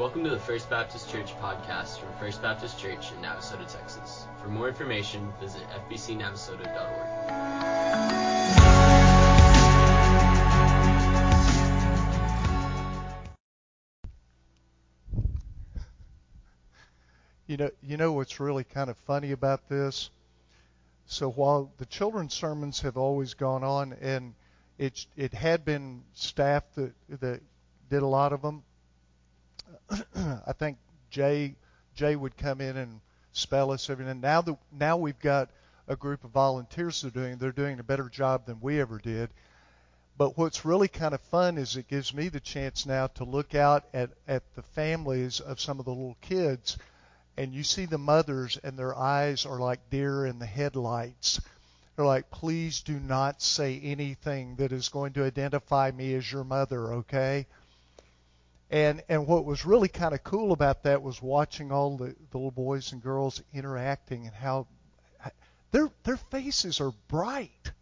Welcome to the First Baptist Church podcast from First Baptist Church in Navasota, Texas. For more information, visit fbcnavasota.org. You know, you know what's really kind of funny about this? So while the children's sermons have always gone on, and it it had been staff that that did a lot of them. I think Jay Jay would come in and spell us everything. And Now that now we've got a group of volunteers that are doing they're doing a better job than we ever did. But what's really kind of fun is it gives me the chance now to look out at, at the families of some of the little kids and you see the mothers and their eyes are like deer in the headlights. They're like, please do not say anything that is going to identify me as your mother, okay? And and what was really kind of cool about that was watching all the, the little boys and girls interacting and how their their faces are bright.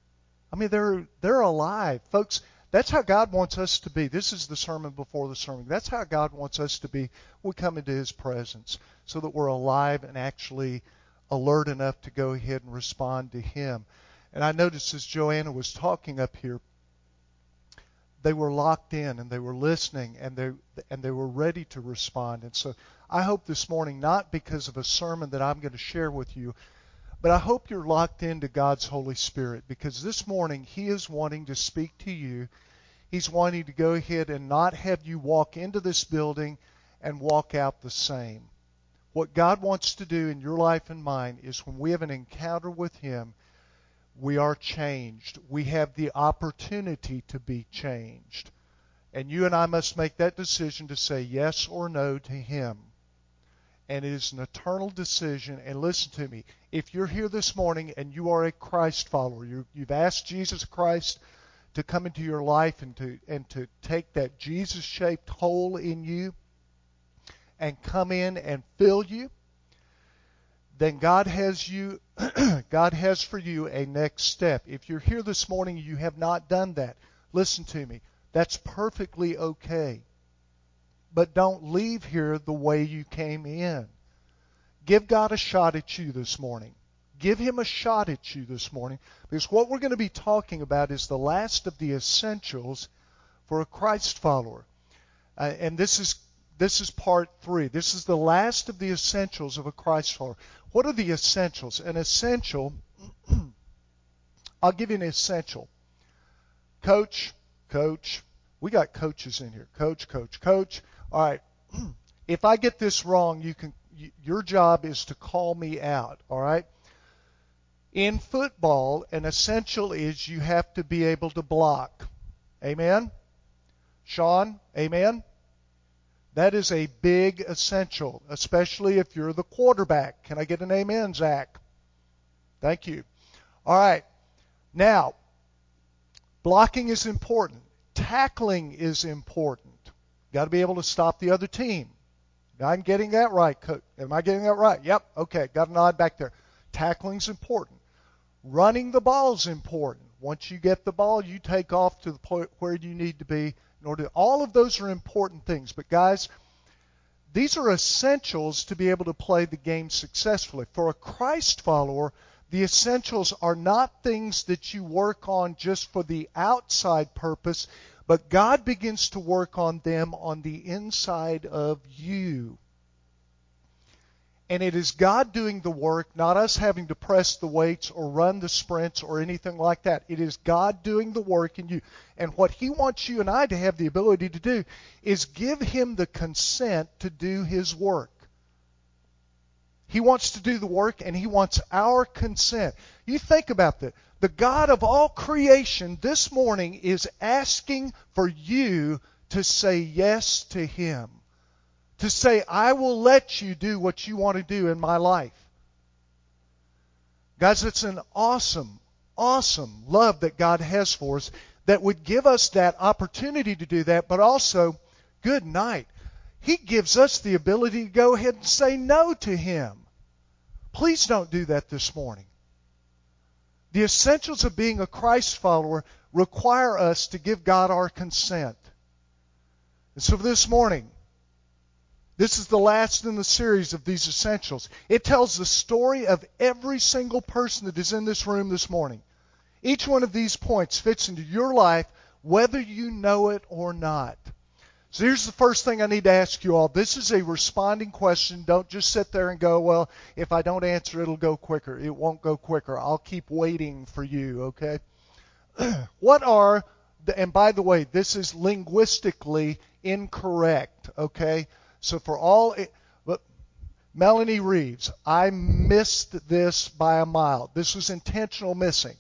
I mean they're they're alive. Folks, that's how God wants us to be. This is the sermon before the sermon. That's how God wants us to be we come into His presence, so that we're alive and actually alert enough to go ahead and respond to Him. And I noticed as Joanna was talking up here, they were locked in and they were listening and they and they were ready to respond. And so I hope this morning, not because of a sermon that I'm going to share with you, but I hope you're locked into God's Holy Spirit because this morning He is wanting to speak to you. He's wanting to go ahead and not have you walk into this building and walk out the same. What God wants to do in your life and mine is when we have an encounter with Him, we are changed. We have the opportunity to be changed. And you and I must make that decision to say yes or no to Him and it is an eternal decision. And listen to me. If you're here this morning and you are a Christ follower, you have asked Jesus Christ to come into your life and to and to take that Jesus-shaped hole in you and come in and fill you, then God has you God has for you a next step. If you're here this morning you have not done that, listen to me. That's perfectly okay but don't leave here the way you came in. Give God a shot at you this morning. Give Him a shot at you this morning because what we're going to be talking about is the last of the essentials for a Christ follower. Uh, and this is this is part three. This is the last of the essentials of a Christ follower. What are the essentials? An essential, I'll give you an essential. Coach, coach, we got coaches in here. Coach, coach, coach. All right. If I get this wrong, you can your job is to call me out, all right? In football, an essential is you have to be able to block. Amen? Sean, amen? That is a big essential, especially if you're the quarterback. Can I get an amen, Zach? Thank you. All right. Now, blocking is important. Tackling is important. Got to be able to stop the other team. I'm getting that right. Coach. Am I getting that right? Yep. Okay. Got a nod back there. Tackling's important. Running the ball's important. Once you get the ball, you take off to the point where you need to be in order. To, all of those are important things. But guys, these are essentials to be able to play the game successfully. For a Christ follower, the essentials are not things that you work on just for the outside purpose, but God begins to work on them on the inside of you. And it is God doing the work, not us having to press the weights or run the sprints or anything like that. It is God doing the work in you. And what He wants you and I to have the ability to do is give Him the consent to do His work. He wants to do the work and He wants our consent. You think about that the God of all creation this morning is asking for you to say yes to Him. To say, I will let you do what you want to do in my life. Guys, it's an awesome, awesome love that God has for us that would give us that opportunity to do that, but also, good night. He gives us the ability to go ahead and say no to Him. Please don't do that this morning. The essentials of being a Christ follower require us to give God our consent. And so this morning, This is the last in the series of these essentials. It tells the story of every single person that is in this room this morning. Each one of these points fits into your life whether you know it or not. So here's the first thing I need to ask you all. This is a responding question. Don't just sit there and go, well, if I don't answer, it'll go quicker. It won't go quicker. I'll keep waiting for you, okay? what are, the, and by the way, this is linguistically incorrect, okay? So for all, look, Melanie Reeves, I missed this by a mile. This was intentional missing.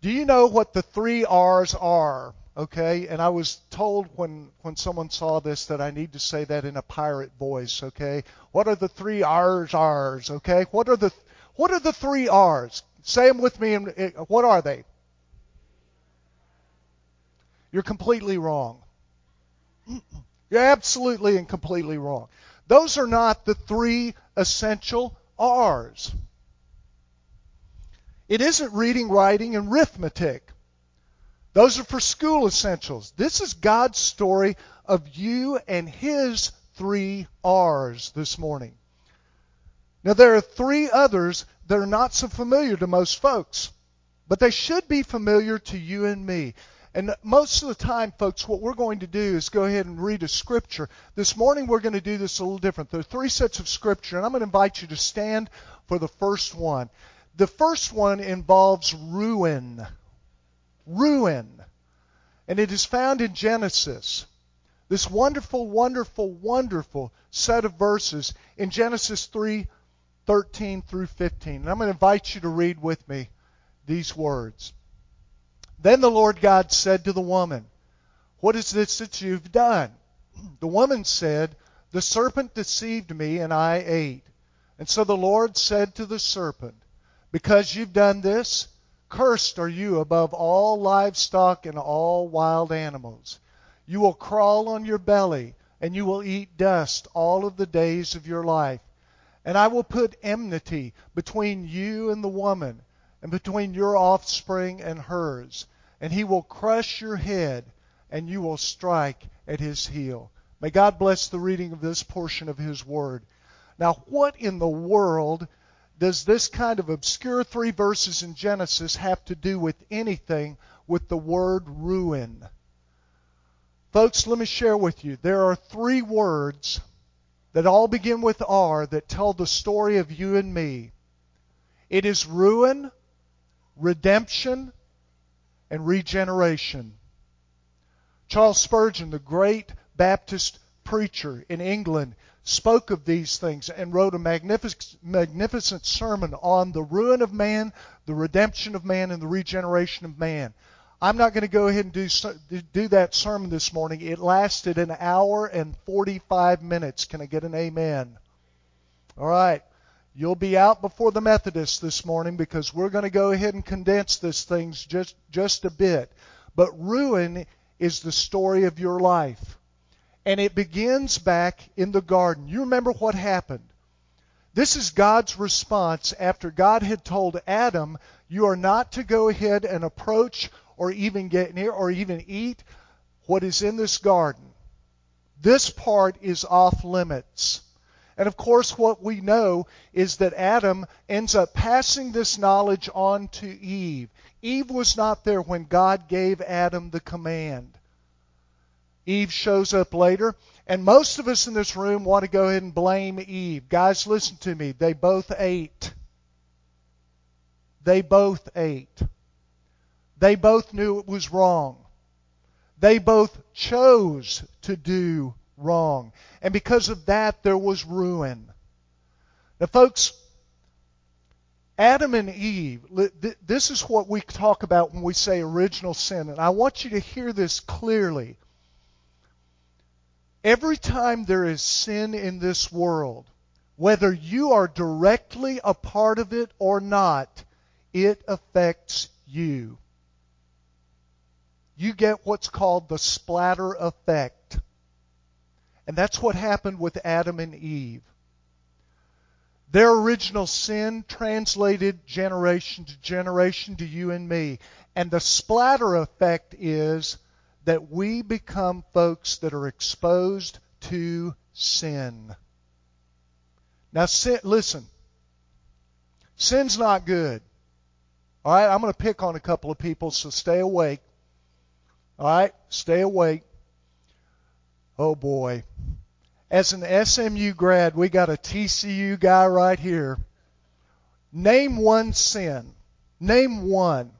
Do you know what the three R's are? Okay, and I was told when when someone saw this that I need to say that in a pirate voice. Okay, what are the three R's? R's. Okay, what are the what are the three R's? Say them with me. And eh, what are they? You're completely wrong. You're absolutely and completely wrong. Those are not the three essential R's. It isn't reading, writing, and arithmetic. Those are for school essentials. This is God's story of you and His three R's this morning. Now, there are three others that are not so familiar to most folks, but they should be familiar to you and me. And most of the time, folks, what we're going to do is go ahead and read a scripture. This morning, we're going to do this a little different. There are three sets of scripture, and I'm going to invite you to stand for the first one. The first one involves ruin ruin. And it is found in Genesis. This wonderful, wonderful, wonderful set of verses in Genesis 3 13 through 15. And I'm going to invite you to read with me these words. Then the Lord God said to the woman, What is this that you've done? The woman said, The serpent deceived me, and I ate. And so the Lord said to the serpent, Because you've done this, Cursed are you above all livestock and all wild animals. You will crawl on your belly, and you will eat dust all of the days of your life. And I will put enmity between you and the woman, and between your offspring and hers. And he will crush your head, and you will strike at his heel. May God bless the reading of this portion of his word. Now, what in the world does this kind of obscure three verses in Genesis have to do with anything with the word ruin? Folks, let me share with you. There are three words that all begin with R that tell the story of you and me. It is ruin, redemption, and regeneration. Charles Spurgeon, the great Baptist preacher in England, spoke of these things and wrote a magnificent, magnificent sermon on the ruin of man, the redemption of man, and the regeneration of man. I'm not going to go ahead and do, do that sermon this morning. It lasted an hour and 45 minutes. Can I get an amen? All right. You'll be out before the Methodists this morning because we're going to go ahead and condense this thing just, just a bit. But ruin is the story of your life. And it begins back in the garden. You remember what happened. This is God's response after God had told Adam, You are not to go ahead and approach or even get near or even eat what is in this garden. This part is off limits. And of course, what we know is that Adam ends up passing this knowledge on to Eve. Eve was not there when God gave Adam the command. Eve shows up later. And most of us in this room want to go ahead and blame Eve. Guys, listen to me. They both ate. They both ate. They both knew it was wrong. They both chose to do wrong. And because of that, there was ruin. Now, folks, Adam and Eve, this is what we talk about when we say original sin. And I want you to hear this clearly. Every time there is sin in this world, whether you are directly a part of it or not, it affects you. You get what's called the splatter effect. And that's what happened with Adam and Eve. Their original sin translated generation to generation to you and me. And the splatter effect is that we become folks that are exposed to sin. Now, sin, listen. Sin's not good. All right, I'm going to pick on a couple of people, so stay awake. All right, stay awake. Oh boy. As an SMU grad, we got a TCU guy right here. Name one sin. Name one.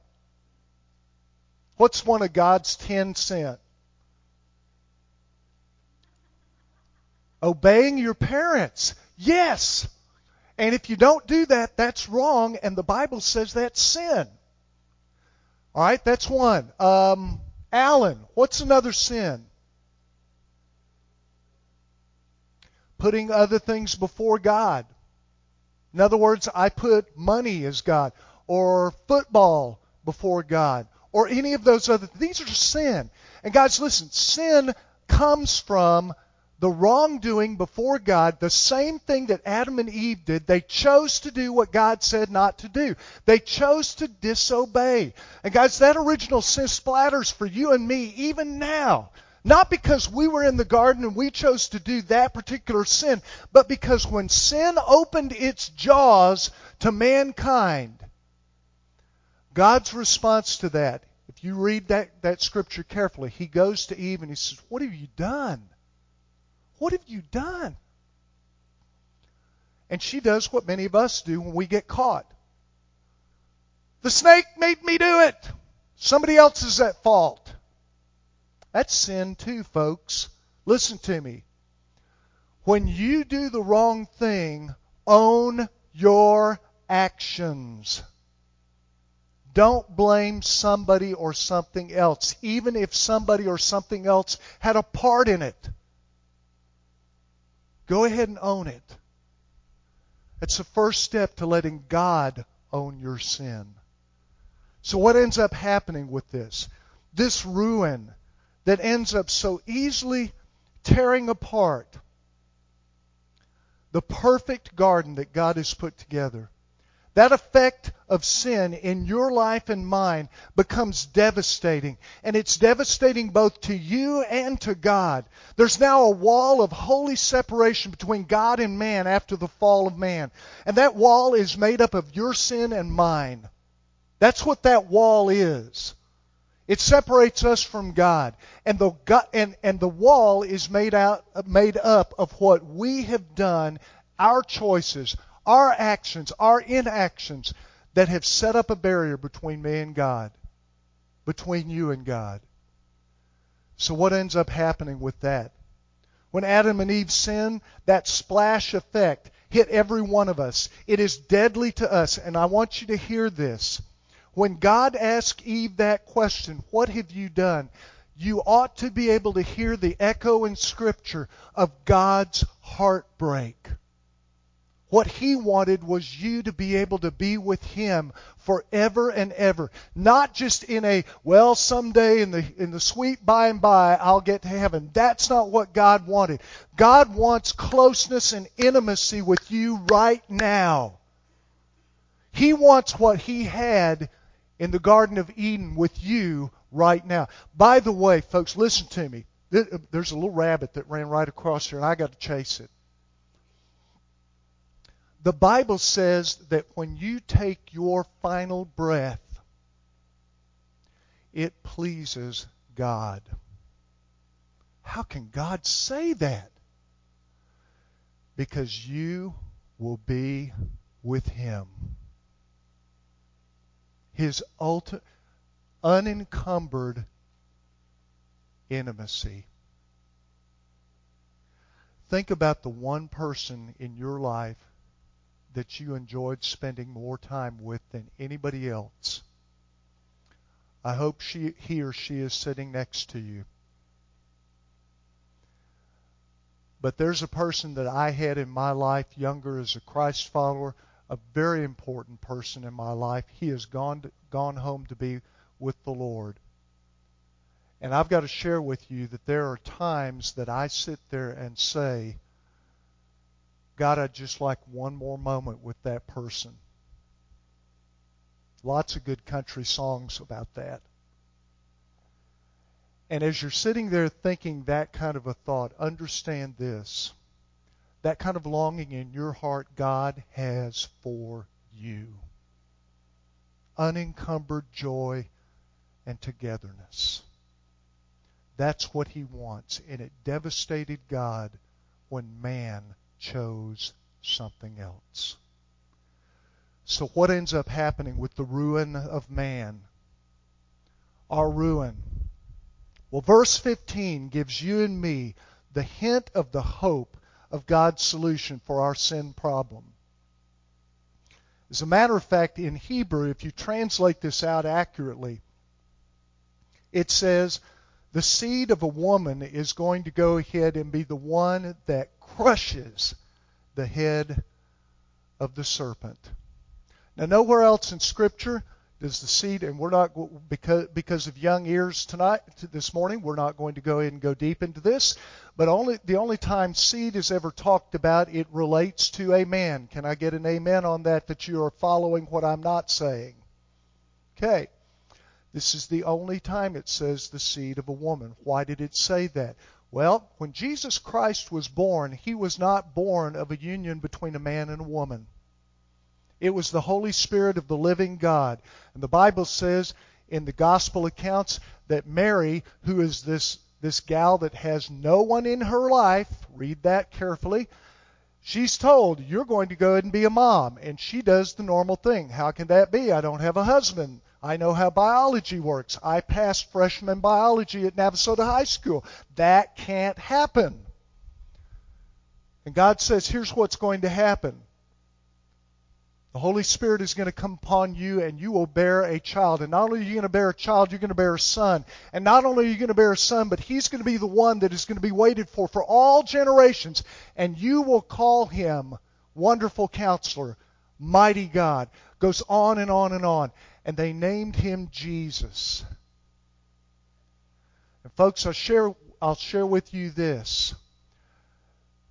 What's one of God's ten sin? Obeying your parents. Yes. And if you don't do that, that's wrong, and the Bible says that's sin. All right, that's one. Um, Alan, what's another sin? Putting other things before God. In other words, I put money as God, or football before God, or any of those other. These are sin. And guys, listen, sin comes from the wrongdoing before God, the same thing that Adam and Eve did, they chose to do what God said not to do. They chose to disobey. And guys, that original sin splatters for you and me even now. Not because we were in the garden and we chose to do that particular sin, but because when sin opened its jaws to mankind, God's response to that, if you read that, that scripture carefully, he goes to Eve and he says, What have you done? What have you done? And she does what many of us do when we get caught. The snake made me do it. Somebody else is at fault. That's sin too, folks. Listen to me. When you do the wrong thing, own your actions. Don't blame somebody or something else, even if somebody or something else had a part in it. Go ahead and own it. It's the first step to letting God own your sin. So, what ends up happening with this? This ruin that ends up so easily tearing apart the perfect garden that God has put together. That effect of sin in your life and mine becomes devastating. And it's devastating both to you and to God. There's now a wall of holy separation between God and man after the fall of man. And that wall is made up of your sin and mine. That's what that wall is. It separates us from God. And the, and, and the wall is made, out, made up of what we have done, our choices, our actions, our inactions that have set up a barrier between me and God, between you and God. So, what ends up happening with that? When Adam and Eve sinned, that splash effect hit every one of us. It is deadly to us, and I want you to hear this. When God asked Eve that question, What have you done? you ought to be able to hear the echo in Scripture of God's heartbreak. What he wanted was you to be able to be with him forever and ever. Not just in a, well, someday in the, in the sweet by and by I'll get to heaven. That's not what God wanted. God wants closeness and intimacy with you right now. He wants what he had in the Garden of Eden with you right now. By the way, folks, listen to me. Uh, there's a little rabbit that ran right across here and I got to chase it. The Bible says that when you take your final breath, it pleases God. How can God say that? Because you will be with Him. His ultimate, unencumbered intimacy. Think about the one person in your life that you enjoyed spending more time with than anybody else. I hope she, he or she is sitting next to you. But there's a person that I had in my life, younger as a Christ follower, a very important person in my life. He has gone to, gone home to be with the Lord. And I've got to share with you that there are times that I sit there and say, God, I'd just like one more moment with that person. Lots of good country songs about that. And as you're sitting there thinking that kind of a thought, understand this. That kind of longing in your heart, God has for you. Unencumbered joy and togetherness. That's what he wants. And it devastated God when man chose something else. So, what ends up happening with the ruin of man? Our ruin. Well, verse 15 gives you and me the hint of the hope of God's solution for our sin problem. As a matter of fact, in Hebrew, if you translate this out accurately, it says, the seed of a woman is going to go ahead and be the one that crushes the head of the serpent. Now, nowhere else in Scripture does the seed, and we're not because because of young ears tonight, this morning, we're not going to go in and go deep into this. But only the only time seed is ever talked about, it relates to a man. Can I get an amen on that? That you are following what I'm not saying. Okay. This is the only time it says the seed of a woman. Why did it say that? Well, when Jesus Christ was born, he was not born of a union between a man and a woman. It was the Holy Spirit of the living God. And the Bible says in the gospel accounts that Mary, who is this, this gal that has no one in her life, read that carefully, she's told, You're going to go and be a mom. And she does the normal thing. How can that be? I don't have a husband. I know how biology works. I passed freshman biology at Navasota High School. That can't happen. And God says, here's what's going to happen. The Holy Spirit is going to come upon you and you will bear a child. And not only are you going to bear a child, you're going to bear a son. And not only are you going to bear a son, but he's going to be the one that is going to be waited for for all generations. And you will call him Wonderful Counselor, Mighty God. Goes on and on and on and they named him Jesus. And folks, I'll share, I'll share with you this.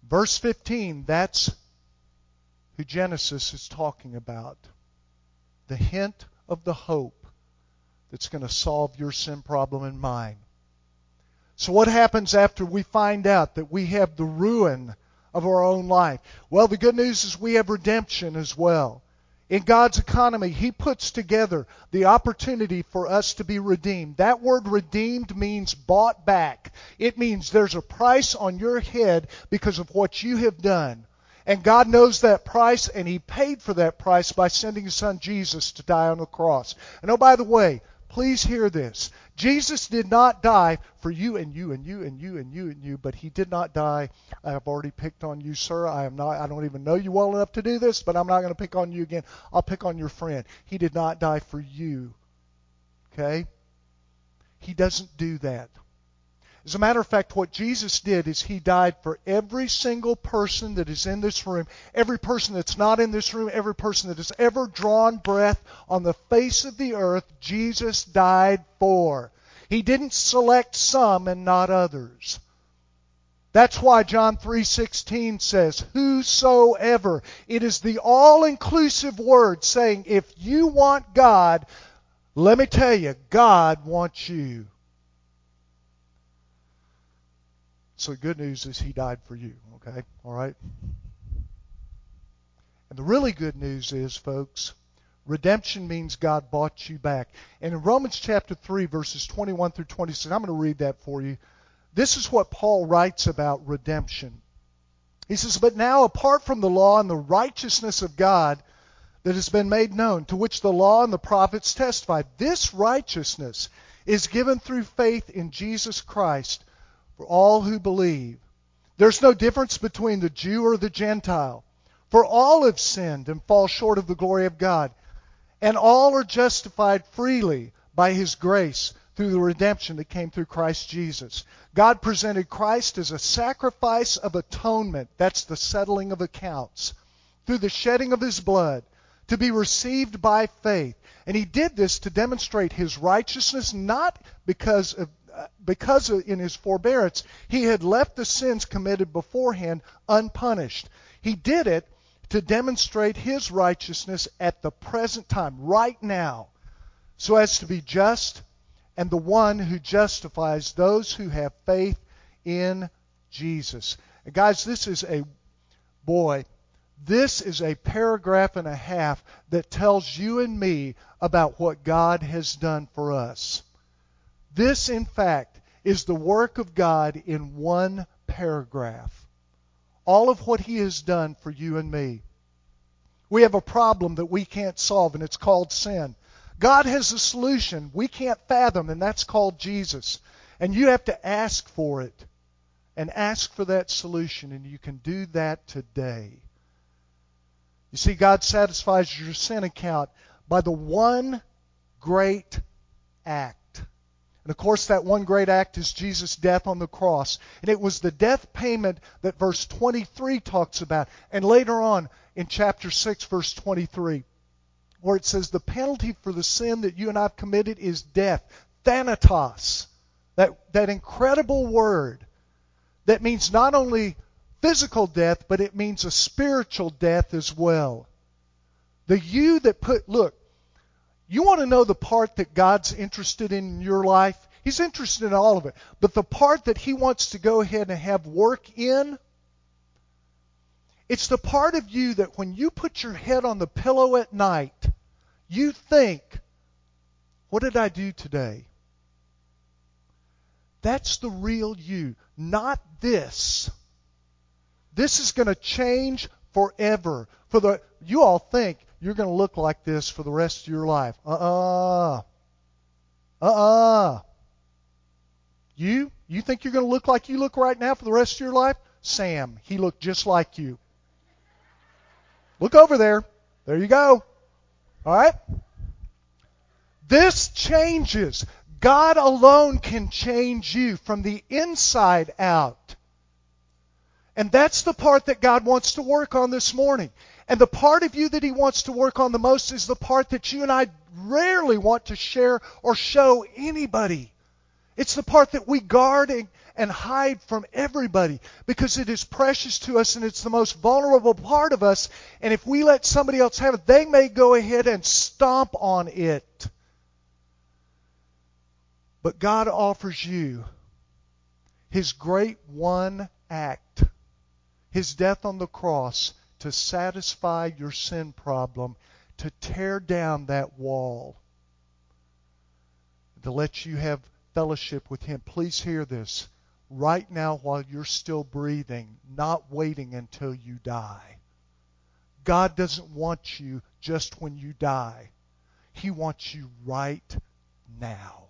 Verse 15, that's who Genesis is talking about. The hint of the hope that's going to solve your sin problem and mine. So what happens after we find out that we have the ruin of our own life? Well, the good news is we have redemption as well. In God's economy, He puts together the opportunity for us to be redeemed. That word redeemed means bought back. It means there's a price on your head because of what you have done. And God knows that price, and He paid for that price by sending His Son Jesus to die on the cross. And oh, by the way, please hear this. Jesus did not die for you and you and you and you and you and you, but he did not die. I have already picked on you, sir. I am not I don't even know you well enough to do this, but I'm not going to pick on you again. I'll pick on your friend. He did not die for you. Okay? He doesn't do that. As a matter of fact, what Jesus did is he died for every single person that is in this room, every person that's not in this room, every person that has ever drawn breath on the face of the earth, Jesus died for. He didn't select some and not others. That's why John 3:16 says, "Whosoever." It is the all-inclusive word saying if you want God, let me tell you, God wants you. So the good news is he died for you, okay? All right? And the really good news is, folks, redemption means God bought you back. And in Romans chapter 3, verses 21 through 26, I'm going to read that for you. This is what Paul writes about redemption. He says, But now, apart from the law and the righteousness of God that has been made known, to which the law and the prophets testify, this righteousness is given through faith in Jesus Christ for all who believe. There's no difference between the Jew or the Gentile. For all have sinned and fall short of the glory of God. And all are justified freely by His grace through the redemption that came through Christ Jesus. God presented Christ as a sacrifice of atonement. That's the settling of accounts. Through the shedding of His blood to be received by faith. And He did this to demonstrate His righteousness, not because of because in his forbearance, he had left the sins committed beforehand unpunished. He did it to demonstrate his righteousness at the present time, right now, so as to be just and the one who justifies those who have faith in Jesus. And guys, this is a boy, this is a paragraph and a half that tells you and me about what God has done for us. This, in fact, is the work of God in one paragraph. All of what He has done for you and me. We have a problem that we can't solve, and it's called sin. God has a solution we can't fathom, and that's called Jesus. And you have to ask for it and ask for that solution, and you can do that today. You see, God satisfies your sin account by the one great act. And of course, that one great act is Jesus' death on the cross. And it was the death payment that verse 23 talks about. And later on in chapter 6, verse 23, where it says, The penalty for the sin that you and I have committed is death. Thanatos. That, that incredible word that means not only physical death, but it means a spiritual death as well. The you that put, look, you want to know the part that God's interested in your life? He's interested in all of it. But the part that He wants to go ahead and have work in, it's the part of you that when you put your head on the pillow at night, you think, what did I do today? That's the real you, not this. This is going to change forever. For the you all think you're going to look like this for the rest of your life. Uh-uh. Uh-uh. You? You think you're going to look like you look right now for the rest of your life? Sam, he looked just like you. Look over there. There you go. All right? This changes. God alone can change you from the inside out. And that's the part that God wants to work on this morning. And the part of you that He wants to work on the most is the part that you and I rarely want to share or show anybody. It's the part that we guard and hide from everybody because it is precious to us and it's the most vulnerable part of us. And if we let somebody else have it, they may go ahead and stomp on it. But God offers you His great one act, His death on the cross to satisfy your sin problem, to tear down that wall, to let you have fellowship with Him. Please hear this. Right now, while you're still breathing, not waiting until you die. God doesn't want you just when you die. He wants you right now.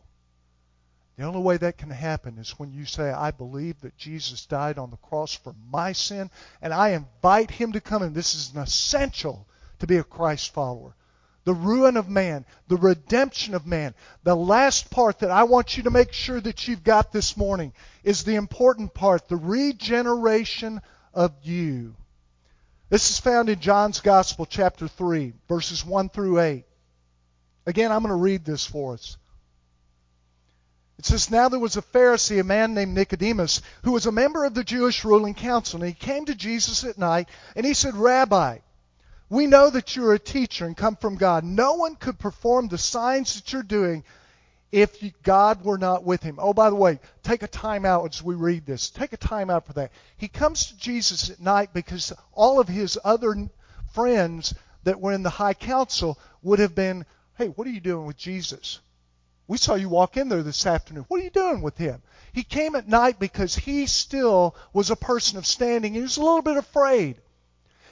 The only way that can happen is when you say, I believe that Jesus died on the cross for my sin, and I invite him to come in. This is an essential to be a Christ follower. The ruin of man, the redemption of man. The last part that I want you to make sure that you've got this morning is the important part the regeneration of you. This is found in John's Gospel, chapter 3, verses 1 through 8. Again, I'm going to read this for us. It says, Now there was a Pharisee, a man named Nicodemus, who was a member of the Jewish ruling council. And he came to Jesus at night, and he said, Rabbi, we know that you're a teacher and come from God. No one could perform the signs that you're doing if God were not with him. Oh, by the way, take a time out as we read this. Take a time out for that. He comes to Jesus at night because all of his other friends that were in the high council would have been, hey, what are you doing with Jesus? We saw you walk in there this afternoon. What are you doing with him? He came at night because he still was a person of standing. And he was a little bit afraid.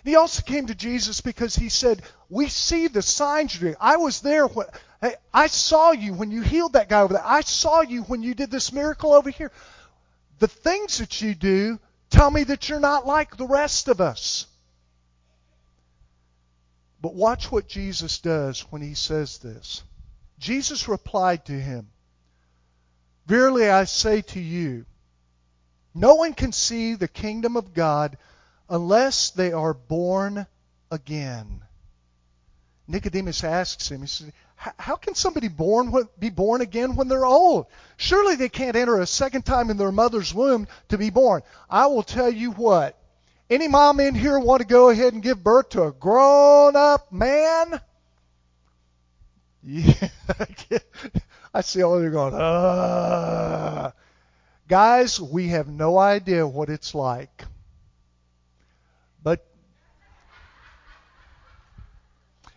He also came to Jesus because he said, We see the signs you're doing. I was there. When, hey, I saw you when you healed that guy over there. I saw you when you did this miracle over here. The things that you do tell me that you're not like the rest of us. But watch what Jesus does when he says this. Jesus replied to him, Verily I say to you, no one can see the kingdom of God unless they are born again. Nicodemus asks him, he says, how can somebody born be born again when they're old? Surely they can't enter a second time in their mother's womb to be born. I will tell you what. Any mom in here want to go ahead and give birth to a grown up man? Yeah, I see all of you going, ah. Guys, we have no idea what it's like. But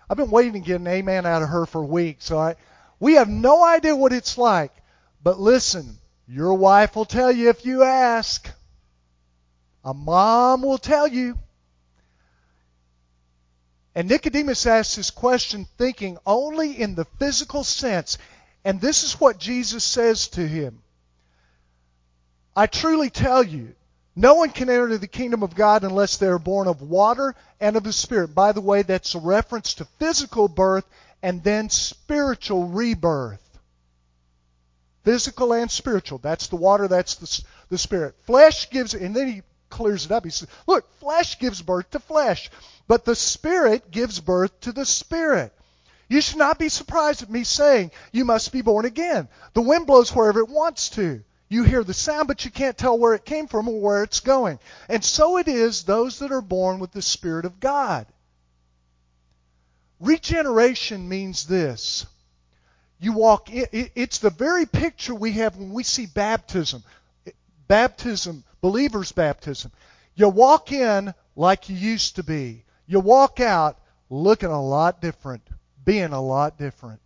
I've been waiting to get an amen out of her for weeks. So I, we have no idea what it's like. But listen, your wife will tell you if you ask. A mom will tell you. And Nicodemus asks this question thinking only in the physical sense. And this is what Jesus says to him I truly tell you, no one can enter the kingdom of God unless they are born of water and of the Spirit. By the way, that's a reference to physical birth and then spiritual rebirth. Physical and spiritual. That's the water, that's the, the Spirit. Flesh gives, and then he clears it up. He says, Look, flesh gives birth to flesh, but the Spirit gives birth to the Spirit. You should not be surprised at me saying, You must be born again. The wind blows wherever it wants to. You hear the sound, but you can't tell where it came from or where it's going. And so it is those that are born with the Spirit of God. Regeneration means this. You walk in, it's the very picture we have when we see baptism. Baptism, believer's baptism. You walk in like you used to be. You walk out looking a lot different, being a lot different.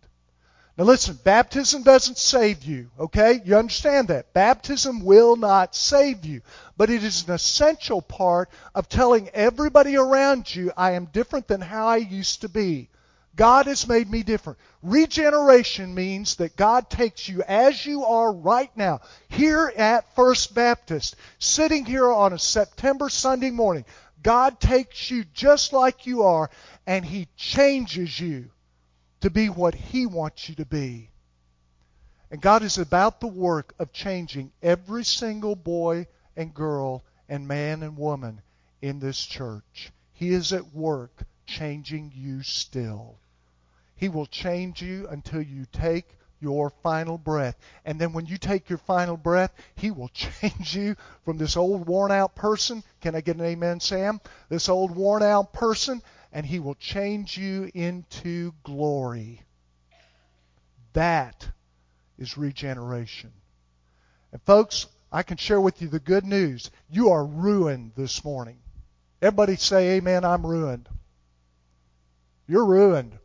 Now listen, baptism doesn't save you, okay? You understand that. Baptism will not save you. But it is an essential part of telling everybody around you, I am different than how I used to be. God has made me different. Regeneration means that God takes you as you are right now, here at First Baptist, sitting here on a September Sunday morning. God takes you just like you are, and He changes you to be what He wants you to be. And God is about the work of changing every single boy and girl and man and woman in this church. He is at work changing you still. He will change you until you take your final breath. And then when you take your final breath, He will change you from this old worn out person. Can I get an amen, Sam? This old worn out person and he will change you into glory. That is regeneration. And folks, I can share with you the good news. You are ruined this morning. Everybody say, Amen, I'm ruined. You're ruined.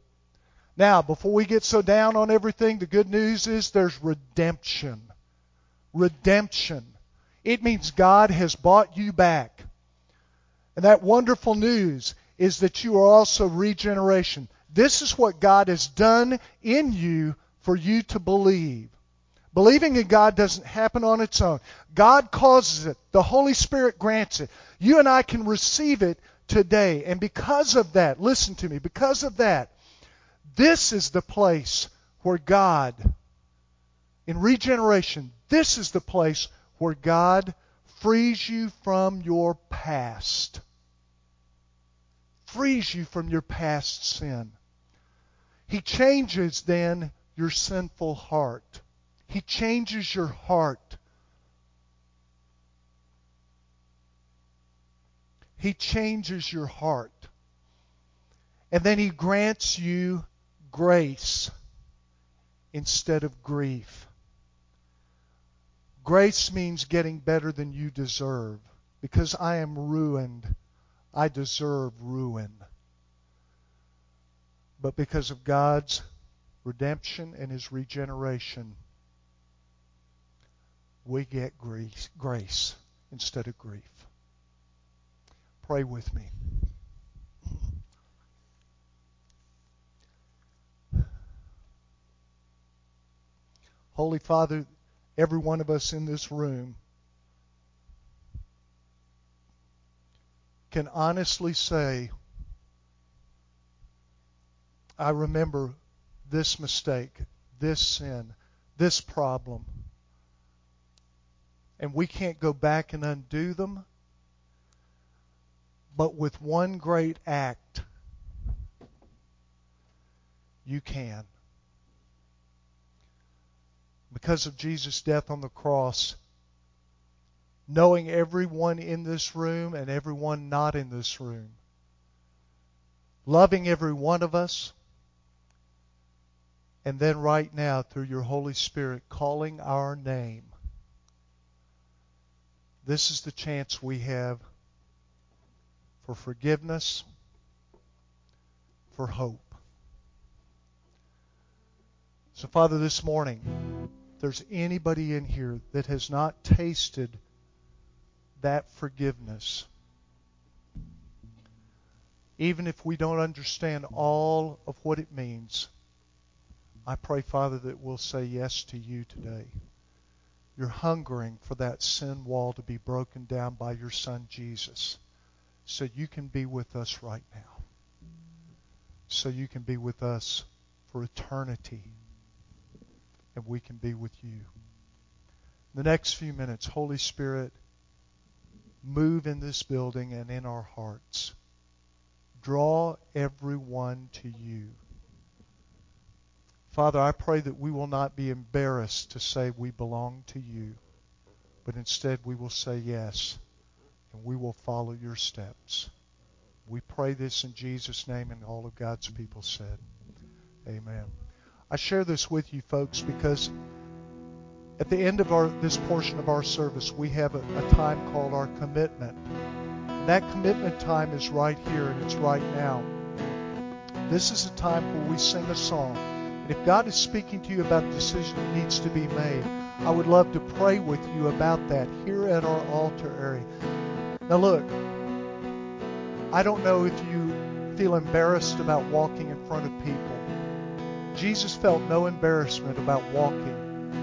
Now, before we get so down on everything, the good news is there's redemption. Redemption. It means God has bought you back. And that wonderful news is that you are also regeneration. This is what God has done in you for you to believe. Believing in God doesn't happen on its own. God causes it. The Holy Spirit grants it. You and I can receive it today. And because of that, listen to me, because of that, this is the place where God, in regeneration, this is the place where God frees you from your past frees you from your past sin. He changes then your sinful heart. He changes your heart. He changes your heart. And then He grants you grace instead of grief. Grace means getting better than you deserve because I am ruined I deserve ruin. But because of God's redemption and His regeneration, we get grace, grace instead of grief. Pray with me. Holy Father, every one of us in this room can honestly say, I remember this mistake, this sin, this problem. And we can't go back and undo them. But with one great act, you can. Because of Jesus' death on the cross, knowing everyone in this room and everyone not in this room, loving every one of us, And then right now, through your Holy Spirit, calling our name. This is the chance we have for forgiveness, for hope. So, Father, this morning, there's anybody in here that has not tasted that forgiveness, even if we don't understand all of what it means, I pray, Father, that we'll say yes to you today. You're hungering for that sin wall to be broken down by your Son, Jesus, so you can be with us right now, so you can be with us for eternity and we can be with you. The next few minutes, Holy Spirit, move in this building and in our hearts. Draw everyone to you. Father, I pray that we will not be embarrassed to say we belong to you, but instead we will say yes, and we will follow your steps. We pray this in Jesus' name, and all of God's people said, Amen. I share this with you folks because at the end of our this portion of our service, we have a, a time called our commitment. And that commitment time is right here and it's right now. This is a time where we sing a song. And if God is speaking to you about a decision that needs to be made, I would love to pray with you about that here at our altar area. Now look, I don't know if you feel embarrassed about walking in front of people. Jesus felt no embarrassment about walking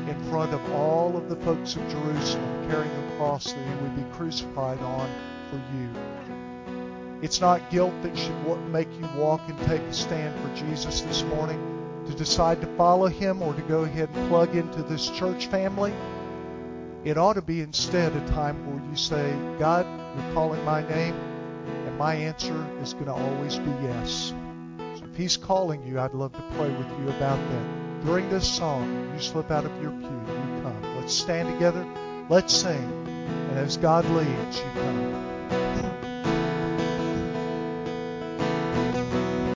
in front of all of the folks of Jerusalem carrying the cross that he would be crucified on for you. It's not guilt that should make you walk and take a stand for Jesus this morning, to decide to follow him or to go ahead and plug into this church family. It ought to be instead a time where you say, God, you're calling my name, and my answer is going to always be yes. If He's calling you, I'd love to pray with you about that. During this song, you slip out of your pew, you come. Let's stand together, let's sing, and as God leads, you come.